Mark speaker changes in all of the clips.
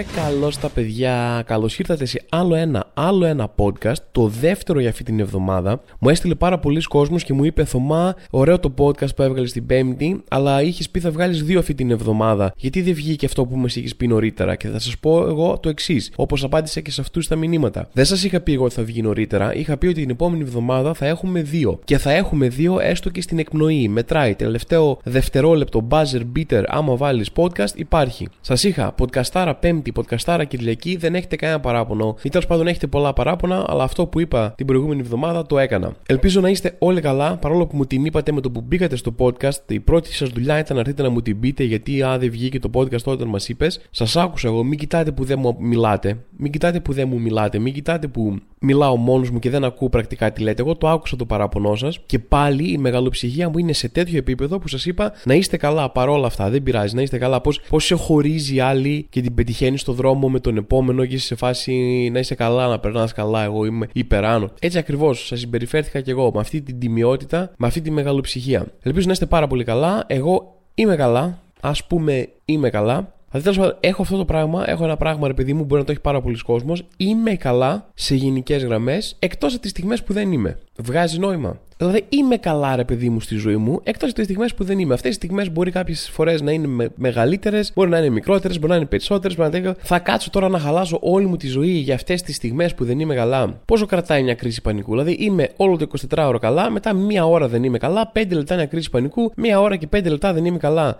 Speaker 1: Ρε καλώς τα παιδιά, καλώς ήρθατε σε άλλο ένα, άλλο ένα podcast, το δεύτερο για αυτή την εβδομάδα. Μου έστειλε πάρα πολλοί κόσμος και μου είπε Θωμά, ωραίο το podcast που έβγαλες την Πέμπτη, αλλά είχες πει θα βγάλεις δύο αυτή την εβδομάδα. Γιατί δεν βγήκε αυτό που μας είχες πει νωρίτερα; Και θα σας πω εγώ το εξής, όπως απάντησα και σε αυτούς τα μηνύματα. Δεν σας είχα πει εγώ ότι θα βγει νωρίτερα, είχα πει ότι την επόμενη εβδομάδα θα έχουμε δύο. Και θα έχουμε δύο έστω και στην εκπνοή. Μετράει τελευταίο δευτερόλεπτο buzzer beater άμα βάλεις podcast υπάρχει. Σας είχα podcastάρα Πέμπτη, podcastάρα Κυριακή, δεν έχετε κανένα παράπονο. Ή τέλος πάντων έχετε πολλά παράπονα, αλλά αυτό που είπα την προηγούμενη εβδομάδα το έκανα. Ελπίζω να είστε όλοι καλά, παρόλο που μου την είπατε με το που μπήκατε στο podcast. Η πρώτη σας δουλειά ήταν να έρθετε να μου την πείτε, γιατί α, δεν βγήκε το podcast όταν μας είπες. Σας άκουσα εγώ, μην κοιτάτε που δεν μου μιλάτε. Μην κοιτάτε που δεν μου μιλάτε. Μην κοιτάτε που μιλάω μόνος μου και δεν ακούω πρακτικά τι λέτε. Εγώ το άκουσα το παράπονό σας και πάλι η μεγαλοψυχία μου είναι σε τέτοιο επίπεδο που σας είπα να είστε καλά παρόλα αυτά. Δεν πειράζει, να είστε καλά. Πώς σε χωρίζει άλλη και την πετυχαίνεις στο δρόμο με τον επόμενο και είσαι σε φάση να είσαι καλά, να περνάς καλά. Εγώ είμαι υπεράνω. Έτσι ακριβώς σας συμπεριφέρθηκα και εγώ με αυτή την τιμιότητα, με αυτή τη μεγαλοψυχία. Ελπίζω να είστε πάρα πολύ καλά. Εγώ είμαι καλά. Α πούμε, είμαι καλά. Δηλαδή, τέλος πάντων, έχω αυτό το πράγμα. Έχω ένα πράγμα, ρε παιδί μου, μπορεί να το έχει πάρα πολλοί κόσμος. Είμαι καλά σε γενικές γραμμές, εκτός από τις στιγμές που δεν είμαι. Βγάζει νόημα. Δηλαδή είμαι καλά, ρε παιδί μου, στη ζωή μου, εκτός από τις στιγμές που δεν είμαι. Αυτές οι στιγμές μπορεί κάποιες φορές να είναι με, μεγαλύτερες, μπορεί να είναι μικρότερες, μπορεί να είναι περισσότερες. Να... Θα κάτσω τώρα να χαλάσω όλη μου τη ζωή για αυτές τις στιγμές που δεν είμαι καλά. Πόσο κρατάει μια κρίση πανικού; Δηλαδή είμαι όλο το 24ωρο καλά, μετά μία ώρα δεν είμαι καλά, 5 λεπτά μια κρίση πανικού, μία ώρα και 5 λεπτά δεν είμαι καλά.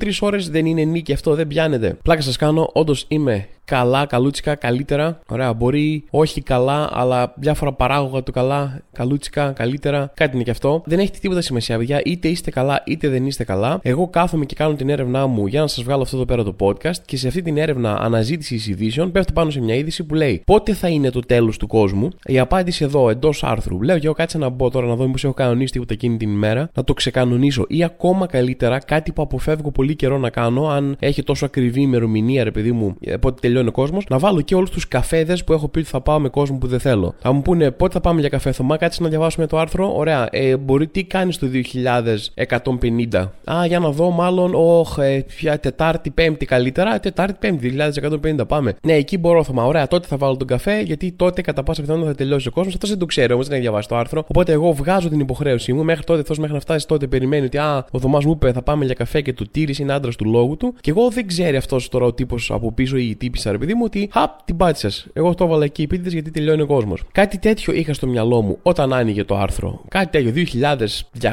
Speaker 1: 23 ώρες δεν είναι νίκη αυτό, δεν πιάνεται. Πλάκα σας κάνω, όντως είμαι καλά, καλούτσικα, καλύτερα. Ωραία, μπορεί όχι καλά, αλλά διάφορα παράγωγα του καλά, καλούτσικα, καλύτερα. Κάτι είναι και αυτό. Δεν έχει τίποτα σημασία, παιδιά. Είτε είστε καλά, είτε δεν είστε καλά. Εγώ κάθομαι και κάνω την έρευνά μου για να σας βγάλω αυτό εδώ πέρα το podcast και σε αυτή την έρευνα αναζήτησης ειδήσεων πέφτω πάνω σε μια είδηση που λέει Πότε θα είναι το τέλος του κόσμου; Η απάντηση εδώ εντός άρθρου. Λέω και εγώ κάτσε να μπω τώρα να δω μήπως έχω κανονίσει τίποτα εκείνη την ημέρα, να το ξεκανονίσω. Ή ακόμα καλύτερα κάτι που αποφεύγω πολύ καιρό να κάνω, αν έχει τόσο ακριβή ημερομηνία, ρε παιδί μου, ε, πότε τελειώνει ο κόσμος, να βάλω και όλους τους καφέδες που έχω πει ότι θα πάω με κόσμο που δεν θέλω. Θα μου πούνε πότε θα πάμε για καφέ, Θωμά, κάτσε να διαβάσουμε το άρθρο. Ωραία, ε, μπορεί τι κάνεις το 2150. Α, για να δω, μάλλον, όχ, ε, πια Τετάρτη, Πέμπτη καλύτερα. Τετάρτη, Πέμπτη, 2150 πάμε. Ναι, εκεί μπορώ, Θωμά. Ωραία, τότε θα βάλω τον καφέ, γιατί τότε κατά πάσα πιθανότητα θα τελειώσει ο κόσμος. Αυτό δεν το ξέρει όμως, δεν έχει διαβάσει το άρθρο. Οπότε εγώ βγάζω την υποχρέωσή μου. Μέχρι τότε, αυτό μέχρι να φτάσει τότε, περιμένει ότι α, ο Θωμάς μου είπε θα πάμε για καφέ και του τήρησε, είναι άντρας του λόγου του. Και εγώ δεν ξέρει αυτός τώρα ο τύπος από πίσω ή η τύπησα, ρε παιδί μου, ότι χαπ, την πάτησες. Εγώ το έβαλα εκεί επίτηδε γιατί τελειώνει ο κόσμος. Κάτι τέτοιο είχα στο μυαλό μου όταν άνοιγε το άρθρο. Κάτι τέτοιο,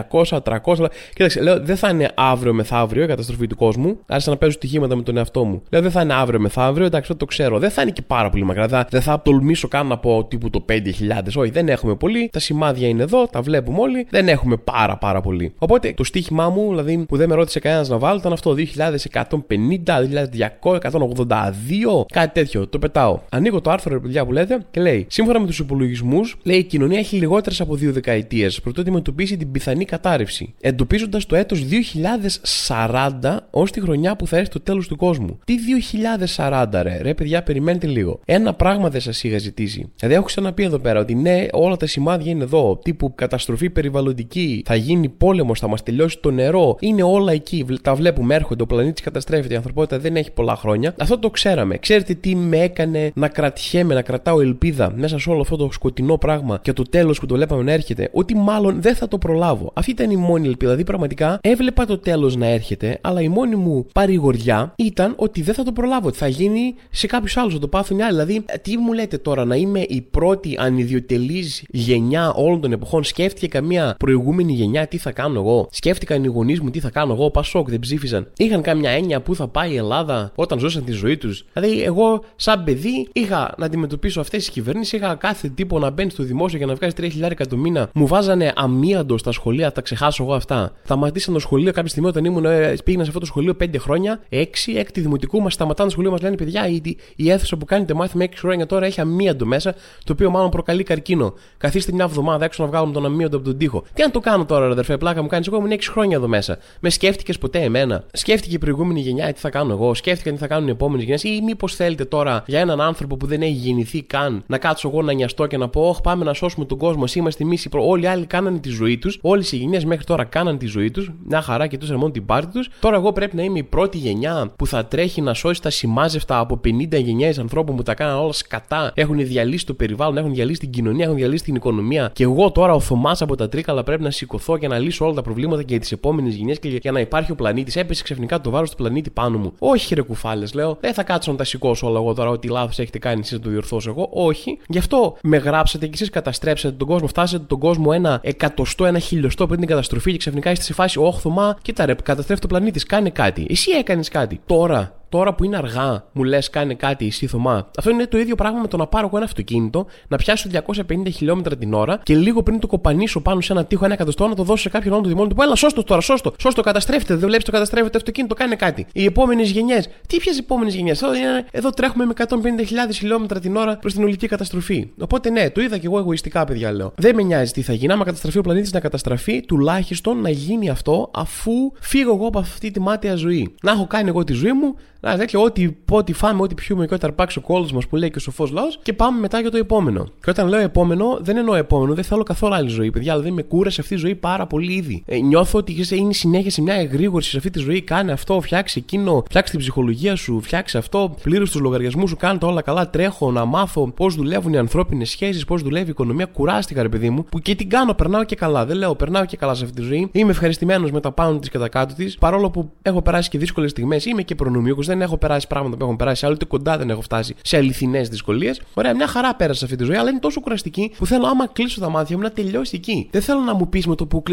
Speaker 1: 2200, 300. Κοίταξε, λέω δεν θα είναι αύριο μεθαύριο η καταστροφή του κόσμου. Άρχισα να παίζω στοιχήματα με τον εαυτό μου. Λέω δεν θα είναι αύριο μεθαύριο, εντάξει, το ξέρω. Δεν θα είναι και πάρα πολύ μακριά. Δεν θα τολμήσω καν να πω τύπου το 5000. Όχι, δεν έχουμε πολύ. Τα σημάδια είναι εδώ, τα βλέπουμε όλοι. Δεν έχουμε πάρα πάρα πολύ. Οπότε το στοίχημά μου, δηλαδή που δεν με ρώτησε κανένας να βάλω, ήταν αυτό 2150, 2200, 182, κάτι τέτοιο. Το πετάω. Ανοίγω το άρθρο, ρε παιδιά που λέτε και λέει: Σύμφωνα με τους υπολογισμούς, λέει η κοινωνία έχει λιγότερες από δύο δεκαετίες προτού αντιμετωπίσει την πιθανή κατάρρευση. Εντοπίζοντας το έτος 2040 ως τη χρονιά που θα έρθει το τέλος του κόσμου. Τι 2040, ρε, ρε παιδιά, περιμένετε λίγο. Ένα πράγμα δεν σας είχα ζητήσει. Δηλαδή, έχω ξαναπεί εδώ πέρα ότι ναι, όλα τα σημάδια είναι εδώ. Τύπου καταστροφή περιβαλλοντική, θα γίνει πόλεμος, θα μας τελειώσει το νερό. Είναι όλα εκεί. Τα βλέπουμε, έρχονται, ο πλανήτης καταστρέφεται, η ανθρωπότητα δεν έχει πολλά χρόνια. Αυτό το ξέραμε. Ξέρετε τι με έκανε να κρατιέμαι, να κρατάω ελπίδα μέσα σε όλο αυτό το σκοτεινό πράγμα και το τέλος που το βλέπαμε να έρχεται, ότι μάλλον δεν θα το προλάβω. Αυτή ήταν η μόνη ελπίδα. Δηλαδή, πραγματικά έβλεπα το τέλος να έρχεται, αλλά η μόνη μου παρηγοριά ήταν ότι δεν θα το προλάβω. Ότι θα γίνει σε κάποιους άλλους, θα το πάθουν άλλοι. Δηλαδή, τι μου λέτε τώρα, να είμαι η πρώτη ανιδιοτελής γενιά όλων των εποχών; Σκέφτηκε καμία προηγούμενη γενιά τι θα κάνω εγώ; Σκέφτηκαν οι γονείς μου τι θα κάνω εγώ; Πασόκ δεν ψήφισαν. Είχαν καμιά έννοια που θα πάει η Ελλάδα όταν ζούσαν τη ζωή τους; Δηλαδή, εγώ σαν παιδί είχα να αντιμετωπίσω αυτές τις κυβερνήσεις. Είχα κάθε τύπο να μπαίνει στο δημόσιο για να βγάζει 3.000 το μήνα. Μου βάζανε αμίαντο στα σχολεία, τα ξεχάσω εγώ αυτά. Σταματήσαν το σχολείο κάποια στιγμή όταν ήμουν, ε, πήγαινα σε αυτό το σχολείο 5 χρόνια, 6, 6 δημοτικού, μας σταματάνε το σχολείο, μας λένε παιδιά, η, η αίθουσα που κάνετε μάθημα 6 χρόνια τώρα έχει αμίαντο μέσα, το οποίο μάλλον προκαλεί καρκίνο. Καθίστε μια εβδομάδα έξω να βγάλουμε τον αμίαντο από τον τοίχο. Τι αν το κάνω τώρα, αδερφέ, πλάκα μου κάνεις, εγώ ήμουν 6 χρόνια εδώ μέσα. Με σκέφτηκες ποτέ εμένα; Σκέφτηκε η προηγούμενη γενιά τι θα κάνω εγώ, σκέφτηκα τι θα κάνουν οι επόμενες γενιές ή μήπως πώ θέλετε τώρα για έναν άνθρωπο που δεν έχει γεννηθεί καν να κάτσω εγώ να νοιαστώ και να πω: Όχι, πάμε να σώσουμε τον κόσμο. Είμαστε εμείς. Προ... Όλοι οι άλλοι κάνανε τη ζωή τους. Όλε οι γενιέ μέχρι τώρα κάνανε τη ζωή τους. Μια χαρά και τους μόνο την πάρτη τους. Τώρα εγώ πρέπει να είμαι η πρώτη γενιά που θα τρέχει να σώσει τα σημάζευτα από 50 γενιές ανθρώπων που τα κάναν όλα σκατά. Έχουν διαλύσει το περιβάλλον, έχουν διαλύσει την κοινωνία, έχουν διαλύσει την οικονομία. Και εγώ τώρα ο Θωμάς από τα τρίκαλα πρέπει να σηκωθώ και να λύσω όλα τα προβλήματα και για τις επόμενες γενιές και για να υπάρχει ο πλανήτης. Έπεσε ξαφνικά το βάρος του πλανήτη πάνω μου. Όχι, ρε κουφάλες, λέω. Δεν θα κάτσω να τα σηκώσω όλα εγώ τώρα ότι λάθος έχετε κάνει εσείς να το διορθώσω εγώ. Όχι. Γι' αυτό με γράψατε και εσείς καταστρέψατε τον κόσμο. Φτάσατε τον κόσμο ένα εκατοστό, ένα χιλιοστό πριν την καταστροφή και ξαφνικά είστε σε φάση όχθωμα. Κοίτα ρε, καταστρέφει το πλανήτη. Κάνε κάτι. Εσύ έκανες κάτι. Τώρα τώρα που είναι αργά, μου λες, κάνε κάτι εσύ Θωμά. Αυτό είναι το ίδιο πράγμα με το να πάρω εγώ ένα αυτοκίνητο, να πιάσω 250 χιλιόμετρα την ώρα και λίγο πριν το κοπανίσω πάνω σε ένα τείχο ένα εκατοστό να το δώσω σε κάποιον άλλο του δημόνου του που έλα, σώστο τώρα, σώστο, σώστο, καταστρέφεται, δεν βλέπεις το καταστρέφεται το αυτοκίνητο, κάνε κάτι. Οι επόμενες γενιές, τι ποιε επόμενες γενιές, εδώ, εδώ τρέχουμε με 150.000 χιλιόμετρα την ώρα προς την ολική καταστροφή. Οπότε ναι, το είδα και εγώ εγωιστικά, παιδιά λέω. Δεν με νοιάζει τι θα γίνει, άμα καταστραφεί ο πλανήτης να καταστραφεί, τουλάχιστον να γίνει αυτό αφού φύγω εγώ από αυτή τη μάτια ζωή. Να έχω κάνει εγώ τη ζωή μου, να τέτοιο, ό,τι, ό,τι φάμε, ό,τι πιούμε και ό,τι αρπάξει ο κόλο μα που λέει και ο σοφός λαός και πάμε μετά για το επόμενο. Και όταν λέω επόμενο, δεν εννοώ επόμενο, δεν θέλω καθόλου άλλη ζωή, παιδιά, αλλά δεν με κούρασε αυτή η ζωή πάρα πολύ ήδη. Ε, νιώθω ότι είναι συνέχεια σε μια εγρήγορση σε αυτή τη ζωή. Κάνε αυτό, φτιάξει εκείνο, φτιάξει την ψυχολογία σου, φτιάξει αυτό, πλήρω τους λογαριασμούς σου, κάνε το όλα καλά. Τρέχω να μάθω πώς δουλεύουν οι ανθρώπινες σχέσεις, πώς δουλεύει η οικονομία. Κουράστηκα, ρε παιδί μου, που και την κάνω, περνάω και καλά. Δεν λέω, περνάω και καλά σε αυτή τη ζωή. Είμαι ευχαριστημένος με τα πάνω της και τα κάτω της, παρόλο που έχω περάσει και δύσκολες στιγμές. Είμαι και προνομιούχος, δεν έχω περάσει πράγματα που έχουν περάσει, άλλο ούτε κοντά δεν έχω φτάσει σε αληθινές δυσκολίες. Ωραία, μια χαρά πέρασα αυτή τη ζωή, αλλά είναι τόσο κουραστική που θέλω άμα κλείσω τα μάτια μου να τελειώσει εκεί. Δεν θέλω να μου πεις με το που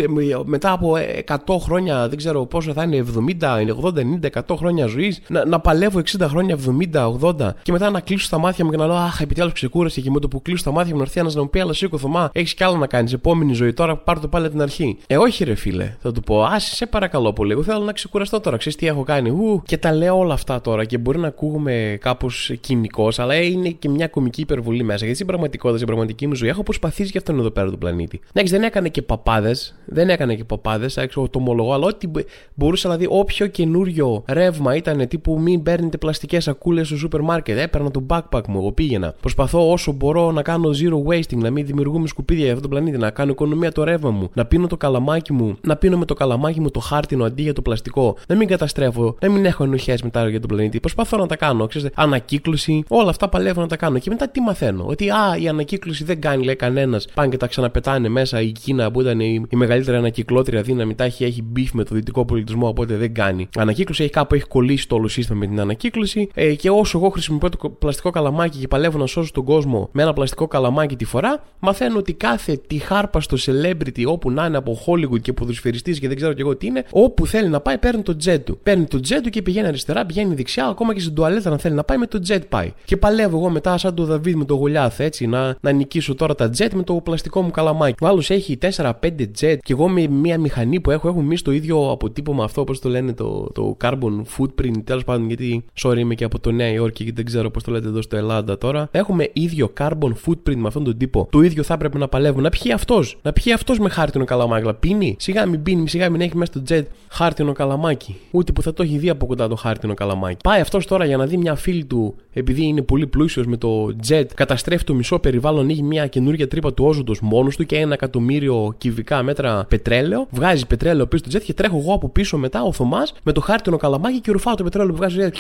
Speaker 1: μετά από 100 χρόνια, δεν ξέρω πόσο θα είναι, 70, 80, 90, 100 χρόνια ζωής, να, να παλεύω 60 χρόνια, 70, 80 και μετά να κλείσω τα μάτια μου και να λέω Αχ, επιτέλου ξεκούρασε και με το που κλείσω τα μάτια μου να έρθει ένας να μου πει Αλλά σήκω Θωμά, έχεις κι άλλο να κάνεις. Επόμενη ζωή τώρα πάρω το πάλι από την αρχή. Ε, όχι ρε φίλε, θα του πω Α, σε παρακαλώ πολύ. Εγώ θέλω να ξεκουραστώ τώρα. Ξέρεις τι έχω κάνει. Ου, και τα λέω όλα αυτά τώρα και μπορεί να ακούγουμε κάπως κοινικός, αλλά είναι και μια κομική υπερβολή μέσα. Γιατί στην πραγματικότητα, στην πραγματική μου ζωή, έχω προσπαθήσει για αυτόν εδώ πέρα του πλανήτη. Εντάξει, δεν έκανε και παπάδες, δεν έκανε και παπάδες, το ομολογώ, αλλά ό,τι μπορούσα, δηλαδή, όποιο καινούριο ρεύμα ήταν τύπου μην παίρνετε πλαστικές σακούλες στο σούπερ μάρκετ, έπαιρνα το backpack μου, εγώ πήγαινα. Προσπαθώ όσο μπορώ να κάνω zero wasting, να μην δημιουργούμε σκουπίδια για αυτόν τον πλανήτη, να κάνω οικονομία το ρεύμα μου, να πίνω το καλαμάκι μου, να πίνω με το καλαμάκι μου το χάρτινο αντί για το πλαστικό, να μην καταστρέφω, να μην έχω ενοχές μετά για τον πλανήτη. Προσπαθώ να τα κάνω. Ξέρετε, ανακύκλωση, όλα αυτά παλεύω να τα κάνω. Και μετά τι μαθαίνω; Ότι α, η ανακύκλωση δεν κάνει, λέει κανένας. Πάνε και τα ξαναπετάνε μέσα. Η Κίνα που ήταν η, η μεγαλύτερη ανακυκλώτρια δύναμη, τα έχει, έχει beef με το δυτικό πολιτισμό, οπότε δεν κάνει. Ανακύκλωση έχει κάπου έχει κολλήσει το όλο σύστημα με την ανακύκλωση. Ε, και όσο εγώ χρησιμοποιώ το πλαστικό καλαμάκι και παλεύω να σώσω τον κόσμο με ένα πλαστικό καλαμάκι τη φορά, μαθαίνω ότι κάθε τη χάρπα στο celebrity όπου να είναι από Hollywood και ποδοσφαιριστής και δεν ξέρω και εγώ τι είναι, όπου θέλει να πάει παίρνει το jet του. Παίρνει το jet του και πηγαίνει αριστερά, πηγαίνει δεξιά, ακόμα και στην τουαλέτα να θέλει να πάει με το jet πάει. Και παλεύω εγώ μετά σαν το Δαβίδ με το γολιάθ έτσι να, να νικήσω τώρα τα jet με το πλαστικό μου καλαμάκι. Ο άλλος έχει 4-5 jet και εγώ με μια μηχανή που έχω, έχουμε εμείς το ίδιο αποτύπωμα αυτό όπω το λένε το, το carbon footprint. Τέλος πάντων γιατί, sorry είμαι και από το Νέα Υόρκη και δεν ξέρω πώς το λέτε εδώ στο Ελλάδα τώρα. Έχουμε ίδιο carbon footprint με αυτόν τον τύπο. Το ίδιο θα έπρεπε να παλεύω. Να πιει αυτός. Να πιει αυτός με χάρτινο καλαμάκι. Αλλά πίνει. Σιγά μην πίνει, σιγά μην έχει μέσα στο jet χάρτινο καλαμάκι. Ούτε που θα το έχει δει από κοντά το χάρτινο καλαμάκι. Πάει αυτός τώρα για να δει μια φίλη του, επειδή είναι πολύ πλούσιος με το jet, καταστρέφει το μισό περιβάλλον, ανοίγει μια καινούργια τρύπα του όζοντος μόνος του και ένα εκατομμύριο κυβικά μέτρα πετρέλαιο. Βγάζει πετρέλαιο πίσω στο jet και τρέχω εγώ από πίσω μετά ο Θωμάς με το χάρτινο καλαμάκι και ρουφάω το πετρέλαιο που βγάζει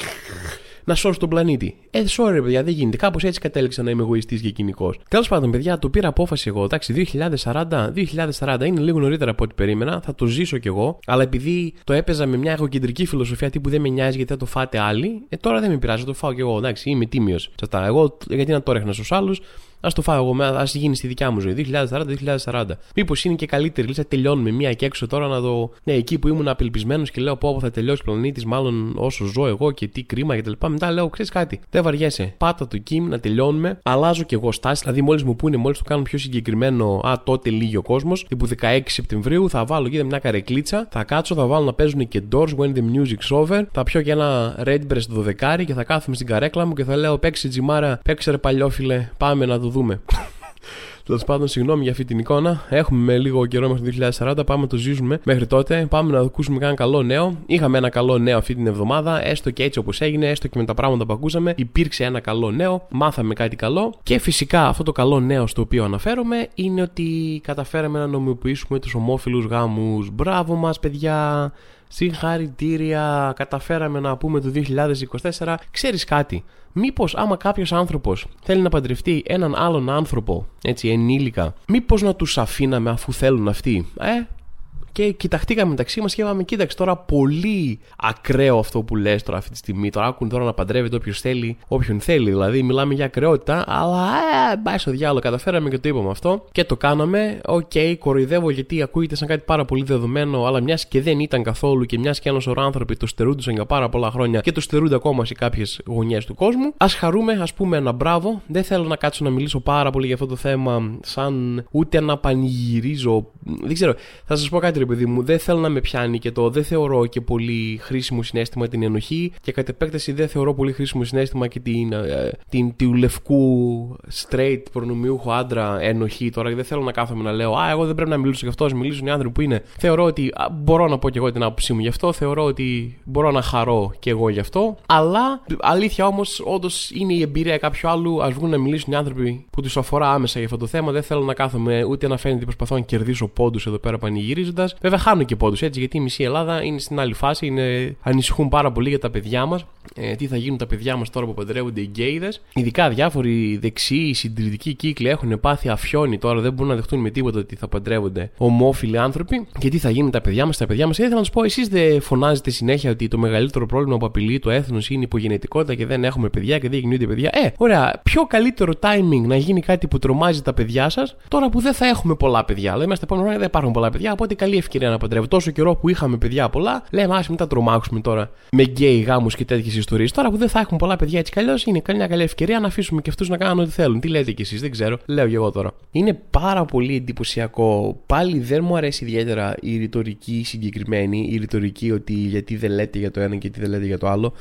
Speaker 1: να σώσει τον πλανήτη. Ε, sorry, παιδιά, δεν γίνεται. Κάπως έτσι κατέληξα να είμαι εγωιστής και κοινικός. Τέλος πάντων, παιδιά, το πήρα απόφαση εγώ. Εντάξει, 2040, 2040 είναι λίγο νωρίτερα από ό,τι περίμενα. Θα το ζήσω κι εγώ. Αλλά επειδή το έπαιζα με μια εγωκεντρική φιλοσοφία τύπου δεν με νοιάζει γιατί θα το φάτε άλλοι, ε, τώρα δεν με πειράζει, θα το φάω κι εγώ. Εντάξει, είμαι τίμιος. Εγώ γιατί να το ρέχνα στους άλλους, Α το φάω εγώ, ας γίνει στη δικιά μου ζωή. 2040-2040. Μήπως είναι και καλύτερη λύση, τελειώνουμε μία και έξω τώρα να δω. Ναι, εκεί που ήμουν απελπισμένος και λέω πω, θα τελειώσει ο πλανήτης, μάλλον όσο ζω εγώ και τι κρίμα κτλ. Μετά λέω, ξέρεις κάτι, δεν βαριέσαι. Πάτα το κείμενο να τελειώνουμε. Αλλάζω κι εγώ στάση. Δηλαδή, μόλις μου πούνε, μόλις το κάνουν πιο συγκεκριμένο, Α, τότε λύγει ο κόσμος. Τύπου 16 Σεπτεμβρίου θα βάλω και μια καρεκλίτσα. Θα κάτσω, θα βάλω να παίζουν και doors when the music's over. Θα πιω και ένα Redbreast 12 και θα κάθομαι στην καρέκλα μου και θα λέω, παίξει τζιμάρα, παίξε ρε παλιόφιλε, πάμε να το δούμε. Τέλος πάντων, συγγνώμη για αυτή την εικόνα. Έχουμε λίγο καιρό μέχρι το 2040. Πάμε να το ζήσουμε μέχρι τότε. Πάμε να ακούσουμε κανένα καλό νέο. Είχαμε ένα καλό νέο αυτή την εβδομάδα. Έστω και έτσι όπως έγινε, έστω και με τα πράγματα που ακούσαμε. Υπήρξε ένα καλό νέο. Μάθαμε κάτι καλό. Και φυσικά αυτό το καλό νέο στο οποίο αναφέρομαι είναι ότι καταφέραμε να νομιμοποιήσουμε τους ομόφυλους γάμους. Μπράβο μας, παιδιά. Συγχαρητήρια, καταφέραμε να πούμε το 2024. Ξέρεις κάτι, μήπως άμα κάποιος άνθρωπος θέλει να παντρευτεί έναν άλλον άνθρωπο, έτσι ενήλικα, μήπως να τους αφήναμε αφού θέλουν αυτοί. Ε, και κοιταχτήκαμε μεταξύ μας και είπαμε: Κοίταξε τώρα, πολύ ακραίο αυτό που λες τώρα αυτή τη στιγμή. Τώρα άκου τώρα να παντρεύεται όποιος θέλει, όποιον θέλει. Δηλαδή, μιλάμε για ακρότητα, αλλά ε, πάει στο διάολο. Καταφέραμε και το είπαμε αυτό και το κάναμε. OK, okay, κοροϊδεύω γιατί ακούγεται σαν κάτι πάρα πολύ δεδομένο, αλλά μιας και δεν ήταν καθόλου και μιας και ένα σωρό άνθρωποι το στερούνταν για πάρα πολλά χρόνια και το στερούνται ακόμα σε κάποιες γωνιές του κόσμου. Ας χαρούμε, ας πούμε ένα μπράβο. Δεν θέλω να κάτσω να μιλήσω πάρα πολύ για αυτό το θέμα, σαν ούτε να πανηγυρίζω. Δεν ξέρω, θα σας πω κάτι παιδί μου, δεν θέλω να με πιάνει και το δεν θεωρώ και πολύ χρήσιμο συνέστημα την ενοχή και κατ' επέκταση δεν θεωρώ πολύ χρήσιμο συνέστημα και την, ε, την, του λευκού straight προνομιούχο άντρα ενοχή. Τώρα δεν θέλω να κάθομαι να λέω Α, εγώ δεν πρέπει να μιλήσω γι' αυτός, α μιλήσουν οι άνθρωποι που είναι. Θεωρώ ότι α, μπορώ να πω και εγώ την άποψή μου γι' αυτό, θεωρώ ότι μπορώ να χαρώ και εγώ γι' αυτό. Αλλά αλήθεια όμως, όντως είναι η εμπειρία κάποιου άλλου. Α βγουν να μιλήσουν οι άνθρωποι που τους αφορά άμεσα για αυτό το θέμα. Δεν θέλω να κάθομαι ούτε να φαίνεται ότι προσπαθώ να κερδίσω πόντους εδώ πέρα πανηγυρίζοντας. Βέβαια, χάνω και πόντους έτσι, γιατί η μισή Ελλάδα είναι στην άλλη φάση. Είναι, ανησυχούν πάρα πολύ για τα παιδιά μας. Ε, τι θα γίνουν τα παιδιά μας τώρα που παντρεύονται οι γκέιδες. Ειδικά διάφοροι δεξιοί συντηρητικοί κύκλοι έχουν πάθει αφιόνι τώρα, δεν μπορούν να δεχτούν με τίποτα ότι θα παντρεύονται ομόφυλοι άνθρωποι. Και τι θα γίνουν τα παιδιά μας, τα παιδιά μας. Και ήθελα να σα πω, εσείς δεν φωνάζετε συνέχεια ότι το μεγαλύτερο πρόβλημα που απειλεί το έθνος είναι η υπογενετικότητα και δεν έχουμε παιδιά και δεν γεννιούνται παιδιά. Ε, ωραία, πιο καλύτερο timing να γίνει κάτι που τρομάζει τα παιδιά σας τώρα που δεν θα έχουμε πολλά παιδιά. Λέμε στα επόμενα χρόνια δεν υπάρχουν πολλά παιδιά, οπότε καλή ευκαιρία να παντρεύω. Τόσο καιρό που είχαμε παιδιά πολλά, λέμε ας μην τα τρομάξουμε τώρα με γκέι γάμους και τέτοιες ιστορίες. Τώρα που δεν θα έχουν πολλά παιδιά έτσι καλώ, είναι μια καλή ευκαιρία να αφήσουμε και αυτούς να κάνουν ό,τι θέλουν. Τι λέτε κι εσείς, δεν ξέρω. Λέω και εγώ τώρα. Είναι πάρα πολύ εντυπωσιακό. Πάλι δεν μου αρέσει ιδιαίτερα η ρητορική συγκεκριμένη, η ρητορική ότι γιατί δεν λέτε για το ένα και γιατί δεν λέτε για το άλλο.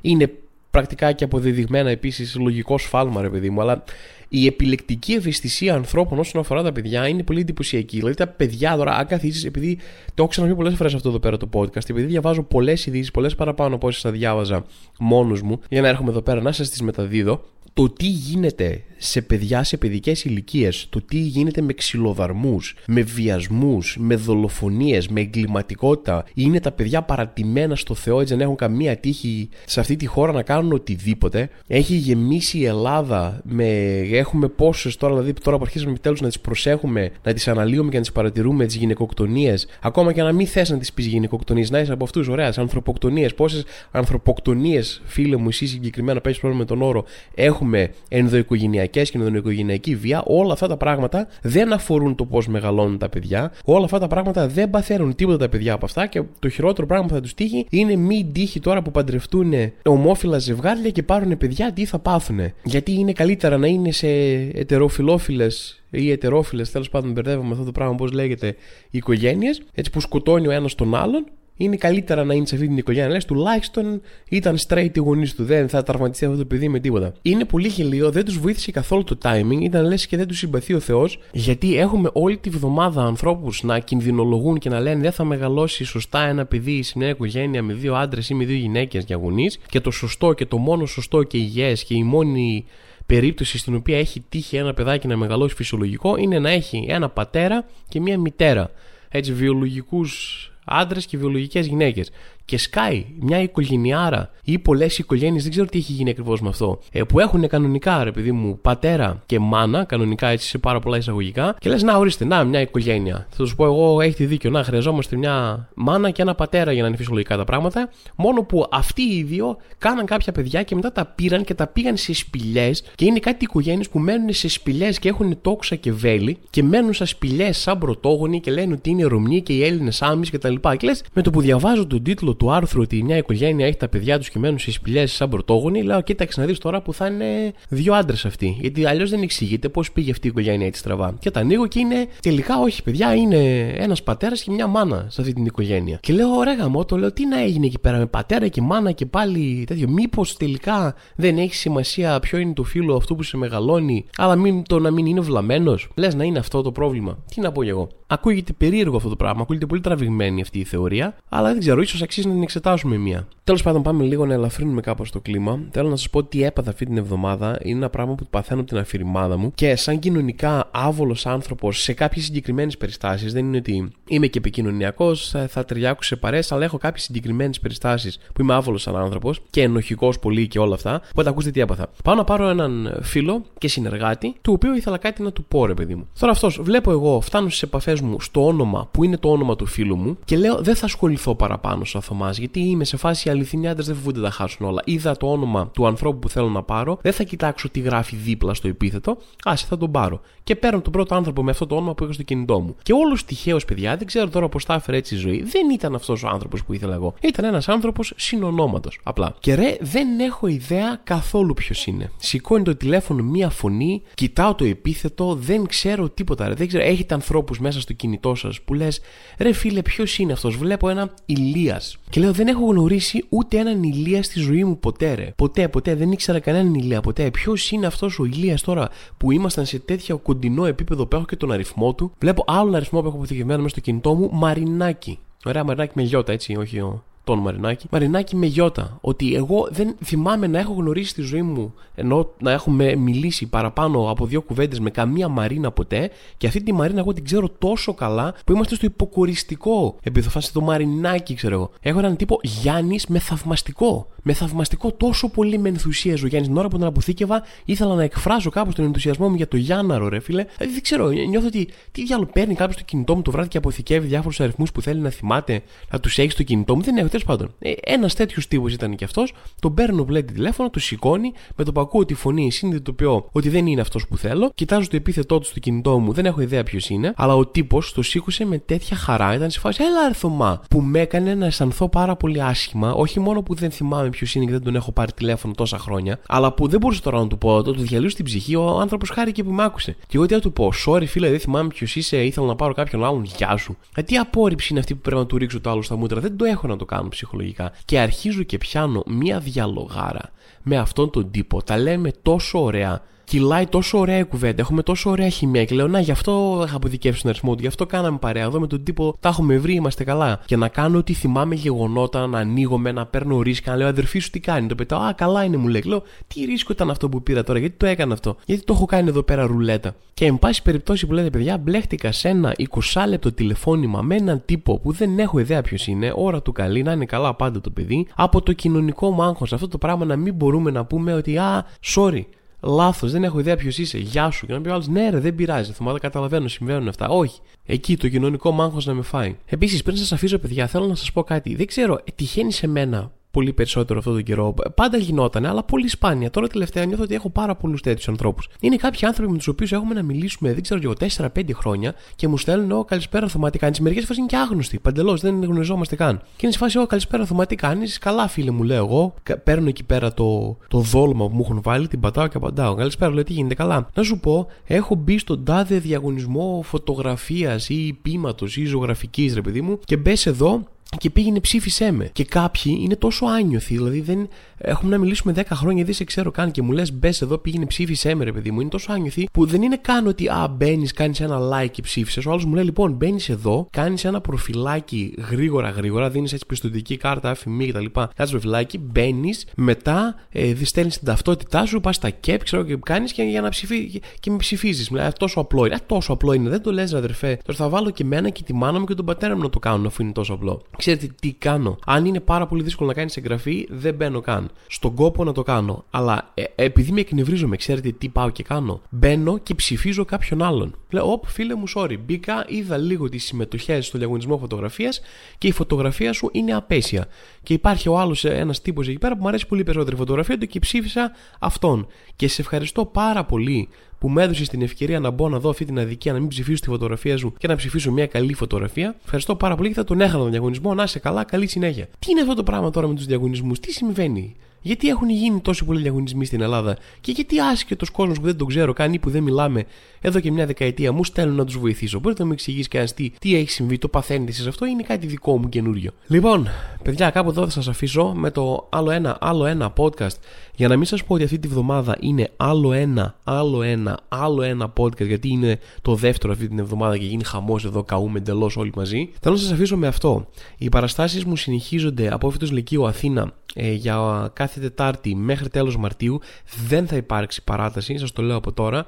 Speaker 1: Είναι πρακτικά και αποδεδειγμένα επίσης λογικό σφάλμα, ρε παιδί μου, αλλά η επιλεκτική ευαισθησία ανθρώπων όσον αφορά τα παιδιά είναι πολύ εντυπωσιακή. Δηλαδή τα παιδιά τώρα, αν καθίσεις, επειδή το έχω ξαναπεί πολλές φορές αυτό εδώ πέρα το podcast, επειδή διαβάζω πολλές ειδήσεις, πολλές παραπάνω από όσες θα διάβαζα μόνος μου, για να έρχομαι εδώ πέρα να σας τις μεταδίδω, το τι γίνεται σε παιδιά σε παιδικές ηλικίες, το τι γίνεται με ξυλοδαρμού, με βιασμούς, με δολοφονίες, με εγκληματικότητα, είναι τα παιδιά παρατημένα στο Θεό έτσι δεν έχουν καμία τύχη σε αυτή τη χώρα να κάνουν οτιδήποτε. Έχει γεμίσει η Ελλάδα με. Έχουμε πόσες τώρα, δηλαδή τώρα που αρχίσαμε επιτέλους να τις προσέχουμε, να τις αναλύουμε και να τις παρατηρούμε, τις γυναικοκτονίες, ακόμα και να μην θες να τις πεις γυναικοκτονίες, να είσαι από αυτούς, ωραία, ανθρωποκτονίες. Πόσες ανθρωποκτονίες, φίλε μου, εσύ συγκεκριμένα παίζει πρόβλημα με τον όρο, έχουμε ενδοοικογενειακά και την οικογενειακή βία, όλα αυτά τα πράγματα δεν αφορούν το πώς μεγαλώνουν τα παιδιά. Όλα αυτά τα πράγματα δεν παθαίνουν τίποτα τα παιδιά από αυτά και το χειρότερο πράγμα που θα τους τύχει είναι μη τύχει τώρα που παντρευτούν ομόφυλα ζευγάρια και πάρουν παιδιά, τι θα πάθουν. Γιατί είναι καλύτερα να είναι σε ετεροφιλόφιλες ή ετερόφιλες, τέλος πάντων μπερδεύομαι αυτό το πράγμα, πώ λέγεται, οικογένειες, έτσι που σκοτώνει ο ένας τον άλλον είναι καλύτερα να είναι σε αυτή την οικογένεια. Λες τουλάχιστον ήταν straight οι γονείς του. Δεν θα τραυματιστεί αυτό το παιδί με τίποτα. Είναι πολύ γελίο, δεν τους βοήθησε καθόλου το timing. Ήταν λες και δεν τους συμπαθεί ο Θεός. Γιατί έχουμε όλη τη βδομάδα ανθρώπους να κινδυνολογούν και να λένε δεν θα μεγαλώσει σωστά ένα παιδί σε μια οικογένεια με δύο άντρες ή με δύο γυναίκες για γονείς. Και το σωστό και το μόνο σωστό και υγιές και η μόνη περίπτωση στην οποία έχει τύχει ένα παιδάκι να μεγαλώσει φυσιολογικό είναι να έχει ένα πατέρα και μια μητέρα. Έτσι, βιολογικούς άντρες και βιολογικές γυναίκες και σκάει μια οικογενειάρα ή πολλές οικογένειες, δεν ξέρω τι έχει γίνει ακριβώς με αυτό, ε, που έχουν κανονικά ρε παιδί μου πατέρα και μάνα, κανονικά έτσι σε πάρα πολλά εισαγωγικά, και λες να ορίστε, να μια οικογένεια. Θα σου πω εγώ, έχετε δίκιο, να χρειαζόμαστε μια μάνα και ένα πατέρα για να είναι φυσιολογικά τα πράγματα. Μόνο που αυτοί οι δύο κάναν κάποια παιδιά και μετά τα πήραν και τα πήγαν σε σπηλιές και είναι κάτι οικογένειες που μένουν σε σπηλιές και έχουν τόξα και βέλη και μένουν σε σπηλιές σαν πρωτόγονοι και λένε ότι είναι Ρωμνοί και οι Έλληνες άμυ κτλ. Και, και λες με το που διαβάζω τον τίτλο του άρθρου ότι μια οικογένεια έχει τα παιδιά τους και μένουν σε σπηλιές σαν πρωτόγονοι, λέω κοίταξε να δεις τώρα που θα είναι δύο άντρες αυτοί. Γιατί αλλιώς δεν εξηγείται πώς πήγε αυτή η οικογένεια έτσι στραβά. Και τα ανοίγω και είναι τελικά όχι, παιδιά, είναι ένας πατέρας και μια μάνα σε αυτή την οικογένεια. Και λέω, ωραία, γαμό, το λέω, τι να έγινε εκεί πέρα με πατέρα και μάνα και πάλι τέτοιο. Μήπως τελικά δεν έχει σημασία ποιο είναι το φίλο αυτού που σε μεγαλώνει, αλλά μην, το να μην είναι βλαμμένος. Λες να είναι αυτό το πρόβλημα. Τι να πω κι εγώ. Ακούγεται περίεργο αυτό το πράγμα, ακούγεται πολύ τραβηγμένη αυτή η θεωρία, αλλά δεν ξέρω, ίσως αξίζει να την εξετάσουμε μία. Τέλος πάντων, πάμε λίγο να ελαφρύνουμε κάπως το κλίμα. Θέλω να σας πω τι έπαθα αυτή την εβδομάδα. Είναι ένα πράγμα που παθαίνω από την αφηρημάδα μου και σαν κοινωνικά άβολος άνθρωπος σε κάποιες συγκεκριμένες περιστάσεις. Δεν είναι ότι είμαι και επικοινωνιακός, θα ταιριάξω σε παρέ, αλλά έχω κάποιες συγκεκριμένες περιστάσεις που είμαι άβολος σαν άνθρωπος και ενοχικός πολύ και όλα αυτά. Οπότε ακούστε τι έπαθα. Πάω να πάρω έναν φίλο και συνεργάτη, του οποίου ήθελα κάτι να του πω, ρε παιδί μου. Τώρα αυτός βλέπω εγώ, φτάνω στις επαφές μου στο όνομα που είναι το όνομα του φίλου μου και λέω δεν θα ασχοληθώ παραπάνω σαν Θωμά γιατί είμαι σε φάση αληθινοί άντρες δεν φοβούνται να χάσουν όλα. Είδα το όνομα του ανθρώπου που θέλω να πάρω, δεν θα κοιτάξω τι γράφει δίπλα στο επίθετο, άσε θα τον πάρω. Και παίρνω τον πρώτο άνθρωπο με αυτό το όνομα που έχω στο κινητό μου. Και όλος τυχαίο, παιδιά, δεν ξέρω τώρα πώς τα έφερε έτσι η ζωή, δεν ήταν αυτός ο άνθρωπος που ήθελα εγώ. Ήταν ένας άνθρωπος συνονόματος. Απλά. Και ρε, δεν έχω ιδέα καθόλου ποιος είναι. Σηκώνει το τηλέφωνο μία φωνή, κοιτάω το επίθετο, δεν ξέρω τίποτα. Ρε. Δεν ξέρω, έχετε ανθρώπους μέσα στο κινητό σας που λες, ρε φίλε, ποιος είναι αυτός. Βλέπω ένα ηλίας. Και λέω, δεν έχω γνωρίσει ούτε έναν ηλία στη ζωή μου ποτέ, ρε. Ποτέ, ποτέ, δεν ήξερα κανέναν ηλία ποτέ. Ποιος είναι αυτός ο ηλίας τώρα που ήμασταν σε τέτοιο κοντινό επίπεδο που έχω και τον αριθμό του; Βλέπω άλλον αριθμό που έχω αποθηκευμένο μέσα στο κινητό μου, Μαρινάκι. Ωραία, Μαρινάκι με γιώτα, έτσι, όχι ο τον Μαρινάκη. Μαρινάκη με γιώτα. Ότι εγώ δεν θυμάμαι να έχω γνωρίσει τη ζωή μου, ενώ να έχουμε μιλήσει παραπάνω από δύο κουβέντες με καμία Μαρίνα ποτέ. Και αυτή τη Μαρίνα εγώ την ξέρω τόσο καλά που είμαστε στο υποκοριστικό επιδοφάσει το Μαρινάκι, ξέρω εγώ. Έχω έναν τύπο Γιάννης με θαυμαστικό. Με θαυμαστικό τόσο πολύ με ενθουσίαζε ο Γιάννης. Την ώρα που τον αποθήκευα, ήθελα να εκφράσω κάπως τον ενθουσιασμό μου για το Γιάνναρο, ρε φίλε. Δηλαδή δεν ξέρω, νιώθω ότι τι διάλογο παίρνει κάποιος το κινητό μου το βράδυ και αποθηκεύει διάφορους αριθμούς που θέλει να θυμάται, να τους έχει στο κινητό μου. Δεν έχω τέλος πάντων. Ε, Ένας τέτοιος τύπος ήταν και αυτός. Τον παίρνω που λέει τηλέφωνο, του σηκώνει, με το που ακούω τη φωνή συνειδητοποιώ ότι δεν είναι αυτός που θέλω. Κοιτάζω το επίθετό του στο κινητό μου, δεν έχω ιδέα ποιος είναι. Αλλά ο τύπος το σήκωσε με τέτοια χαρά, ήταν σε φάση, έλα αρθωμά, που με έκανε να αισθανθώ πάρα πολύ άσχημα. Όχι μόνο που δεν θυμάμαι ποιος είναι και δεν τον έχω πάρει τηλέφωνο τόσα χρόνια, αλλά που δεν μπορούσα τώρα να του πω, το του διαλύω στην ψυχή, ο άνθρωπος χάρηκε που με άκουσε. Και εγώ τι να του πω, sorry φίλε, δεν θυμάμαι ποιος είσαι, ήθελα να πάρω κάποιον άλλον, γεια σου. Ε, τι απόρριψη είναι αυτή που πρέπει να του ρίξω το άλλο στα μούτρα, δεν το έχω να το κάνω ψυχολογικά. Και αρχίζω και πιάνω μία διαλογάρα με αυτόν τον τύπο. Τα λέμε τόσο ωραία κυλάει τόσο ωραία η κουβέντα, έχουμε τόσο ωραία χημία. Και λέω, Να, γι' αυτό είχα αποδικεύσει τον αριθμό του, γι' αυτό κάναμε παρέα. Εδώ με τον τύπο τα έχουμε βρει, είμαστε καλά. Και να κάνω ότι θυμάμαι γεγονότα, να ανοίγομαι, να παίρνω ρίσκα, να λέω Αδερφή σου τι κάνει; Το πετάω, Α, καλά είναι, μου λέει. Λέω, Τι ρίσκο ήταν αυτό που πήρα τώρα, γιατί το έκανα αυτό; Γιατί το έχω κάνει εδώ πέρα ρουλέτα; Και εν πάση περιπτώσει που λέτε, παιδιά, μπλέχτηκα σε ένα 20 λεπτό τηλεφώνημα με έναν τύπο που δεν έχω ιδέα ποιος είναι, ώρα του καλή, να είναι καλά πάντα το παιδί, από το κοινωνικό μου άγχος. Αυτό το πράγμα να μην μπορούμε να πούμε ότι, Α, sorry, Λάθος, δεν έχω ιδέα ποιος είσαι. Γεια σου. Και να πει ο άλλος, ναι, ρε, δεν πειράζει. Θυμάμαι, καταλαβαίνω, συμβαίνουν αυτά. Όχι. Εκεί το κοινωνικό μάγχο να με φάει. Επίσης, πριν σας αφήσω, παιδιά, θέλω να σας πω κάτι. Δεν ξέρω, ε, τυχαίνει σε μένα πολύ περισσότερο αυτόν τον καιρό. Πάντα γινόταν, αλλά πολύ σπάνια. Τώρα τελευταία νιώθω ότι έχω πάρα πολλούς τέτοιους ανθρώπους. Είναι κάποιοι άνθρωποι με τους οποίους έχουμε να μιλήσουμε, δεν ξέρω εγώ, 4-5 χρόνια και μου στέλνουν, Ω, καλησπέρα, Θωμά, τι κάνεις. Μερικές φορές είναι και άγνωστοι. Παντελώς, δεν γνωριζόμαστε καν. Και είναι σε φάση, Ω, καλησπέρα, Θωμά, τι κάνεις. Καλά, φίλε μου, λέω εγώ. Παίρνω εκεί πέρα το, το δόλμα που μου έχουν βάλει, την πατάω και απαντάω. Καλησπέρα, λέω τι γίνεται καλά. Να σου πω, έχω μπει στον τάδε διαγωνισμό φωτογραφίας ή ποίηματο ή ζωγραφικής, ρε παιδί μου, και μπες εδώ και πήγαινε ψήφισέ με. Και κάποιοι είναι τόσο άνιωθοι, δηλαδή δεν έχουμε να μιλήσουμε 10 χρόνια, δεν σε ξέρω καν και μου λες μπες εδώ, πήγαινε ψήφισέ με, ρε παιδί μου. Είναι τόσο άνιωθοι που δεν είναι καν ότι α, μπαίνεις, κάνεις ένα like και ψήφισες. Ο άλλος μου λέει λοιπόν, μπαίνεις εδώ, κάνεις ένα προφυλάκι γρήγορα γρήγορα, δίνεις έτσι πιστοτική κάρτα, αφημί κτλ. Κάνει προφυλάκι, μπαίνεις, μετά ε, στέλνεις την ταυτότητά σου, πας στα κεπ, ξέρω και κάνεις και για να ψηφί, και, και με ψηφίζεις. Μιλάει, τόσο απλό είναι. Α, τόσο απλό είναι, δεν το λες, αδερφέ. Τώρα θα βάλω και μένα και τη μάνα μου και τον πατέρα μου να το κάνουν αφού είναι τόσο απλό. Ξέρετε τι κάνω. Αν είναι πάρα πολύ δύσκολο να κάνεις εγγραφή, δεν μπαίνω καν. Στον κόπο να το κάνω. Αλλά ε, επειδή με εκνευρίζομαι, ξέρετε τι πάω και κάνω. Μπαίνω και ψηφίζω κάποιον άλλον. Λέω, Οπ, φίλε μου, sorry. Μπήκα, είδα λίγο τις συμμετοχές στο διαγωνισμό φωτογραφίας και η φωτογραφία σου είναι απέσια. Και υπάρχει ο άλλος ένας τύπος εκεί πέρα που μου αρέσει πολύ περισσότερη φωτογραφία του και ψήφισα αυτόν. Και σε ευχαριστώ πάρα πολύ που με έδωσε την ευκαιρία να μπω να δω αυτή την αδικία, να μην ψηφίσω τη φωτογραφία σου και να ψηφίσω μια καλή φωτογραφία. Ευχαριστώ πάρα πολύ και θα τον έχανα τον διαγωνισμό. Να είσαι καλά, καλή συνέχεια. Τι είναι αυτό το πράγμα τώρα με τους διαγωνισμούς, τι συμβαίνει; Γιατί έχουν γίνει τόσοι πολλοί διαγωνισμοί στην Ελλάδα και γιατί άσχετο κόσμος που δεν τον ξέρω καν ή που δεν μιλάμε εδώ και μια δεκαετία μου στέλνουν να τους βοηθήσω. Μπορείτε να μου εξηγήσει κανένα τι, τι έχει συμβεί, το παθαίνετε σε αυτό, είναι κάτι δικό μου καινούριο. Λοιπόν, παιδιά, κάπου εδώ θα σας αφήσω με το άλλο ένα, άλλο ένα podcast. Για να μην σας πω ότι αυτή τη βδομάδα είναι άλλο ένα, άλλο ένα, άλλο ένα podcast, γιατί είναι το δεύτερο αυτή την εβδομάδα και γίνει χαμός εδώ, καούμε εντελώς όλοι μαζί. Θέλω να σας αφήσω με αυτό. Οι παραστάσεις μου συνεχίζονται από όφητος Λυκείου Αθήνα ε, για κάθε Τετάρτη μέχρι τέλος Μαρτίου δεν θα υπάρξει παράταση, σας το λέω από τώρα.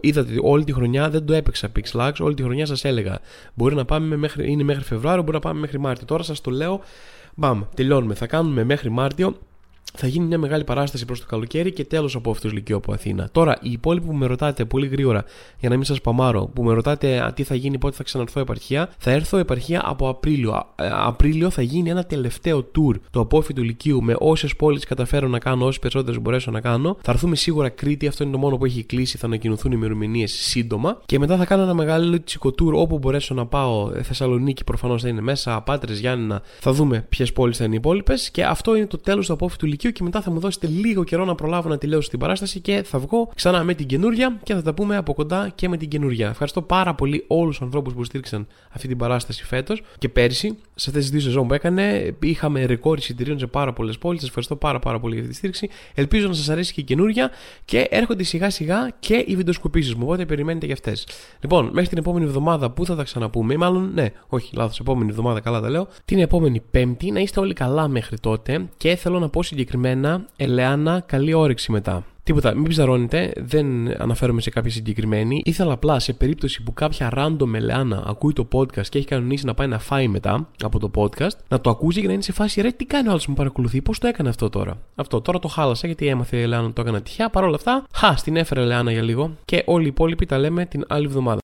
Speaker 1: Είδατε ότι όλη τη χρονιά δεν το έπαιξα Pixlax, όλη τη χρονιά σας έλεγα. Μπορεί να πάμε μέχρι, είναι μέχρι Φεβρουάριο, μπορεί να πάμε μέχρι Μάρτιο. Τώρα σας το λέω, μπαμ, τελειώνουμε. Θα κάνουμε μέχρι Μάρτιο θα γίνει μια μεγάλη παράσταση προς το καλοκαίρι και τέλος από αυτούς Λυκειό από Αθήνα. Τώρα, οι υπόλοιποι που με ρωτάτε πολύ γρήγορα, για να μην σας παμάρω, που με ρωτάτε τι θα γίνει, πότε θα ξαναρθώ επαρχία, θα έρθω επαρχία από Απρίλιο. Ε, Απρίλιο θα γίνει ένα τελευταίο tour του απόφυτου Λυκείου με όσες πόλεις καταφέρω να κάνω, όσες περισσότερες μπορέσω να κάνω. Θα έρθουμε σίγουρα Κρήτη, αυτό είναι το μόνο που έχει κλείσει, θα ανακοινωθούν οι ημερομηνίες σύντομα. Και μετά θα κάνω ένα μεγάλο τσικο tour όπου μπορέσω να πάω. Ε, Θεσσαλονίκη προφανώς θα είναι μέσα, Πάτρες, Γιάννηνα. Θα δούμε ποιες πόλεις θα είναι οι υπόλοιπες. Και αυτό είναι το τέλος του απόφυτου Λυκείου και μετά θα μου δώσετε λίγο καιρό να προλάβω να τελειώσω την παράσταση και θα βγω ξανά με την καινούρια και θα τα πούμε από κοντά και με την καινούρια. Ευχαριστώ πάρα πολύ όλους τους ανθρώπους που στήριξαν αυτή την παράσταση φέτος και πέρσι. Σε αυτές τις δύο σεζόν που έκανε, είχαμε ρεκόρ εισιτηρίων σε πάρα πολλές πόλεις. Σας ευχαριστώ πάρα, πάρα πολύ για αυτή τη στήριξη. Ελπίζω να σας αρέσει και η καινούρια και έρχονται σιγά σιγά και οι βιντεοσκοπήσεις μου. Οπότε περιμένετε για αυτές. Λοιπόν, μέχρι την επόμενη εβδομάδα που θα τα ξαναπούμε, μάλλον ναι, όχι, λάθος, επόμενη εβδομάδα καλά τα λέω. Την επόμενη Πέμπτη να είστε όλοι καλά μέχρι τότε και θέλω να πω συγκεκριμένα Ελεάνα, καλή όρεξη μετά. Τίποτα, μην ψαρώνετε, δεν αναφέρομαι σε κάποια συγκεκριμένη. Ήθελα απλά σε περίπτωση που κάποια random Ελεάνα ακούει το podcast και έχει κανονίσει να πάει να φάει μετά από το podcast, να το ακούσει και να είναι σε φάση ρε, τι κάνει ο άλλος που μου παρακολουθεί, πώς το έκανε αυτό τώρα; Αυτό τώρα το χάλασα γιατί έμαθε η Ελεάνα το έκανα τυχαία. Παρ' όλα αυτά, χα, την έφερε Ελεάνα για λίγο και όλοι οι υπόλοιποι τα λέμε την άλλη εβδομάδα.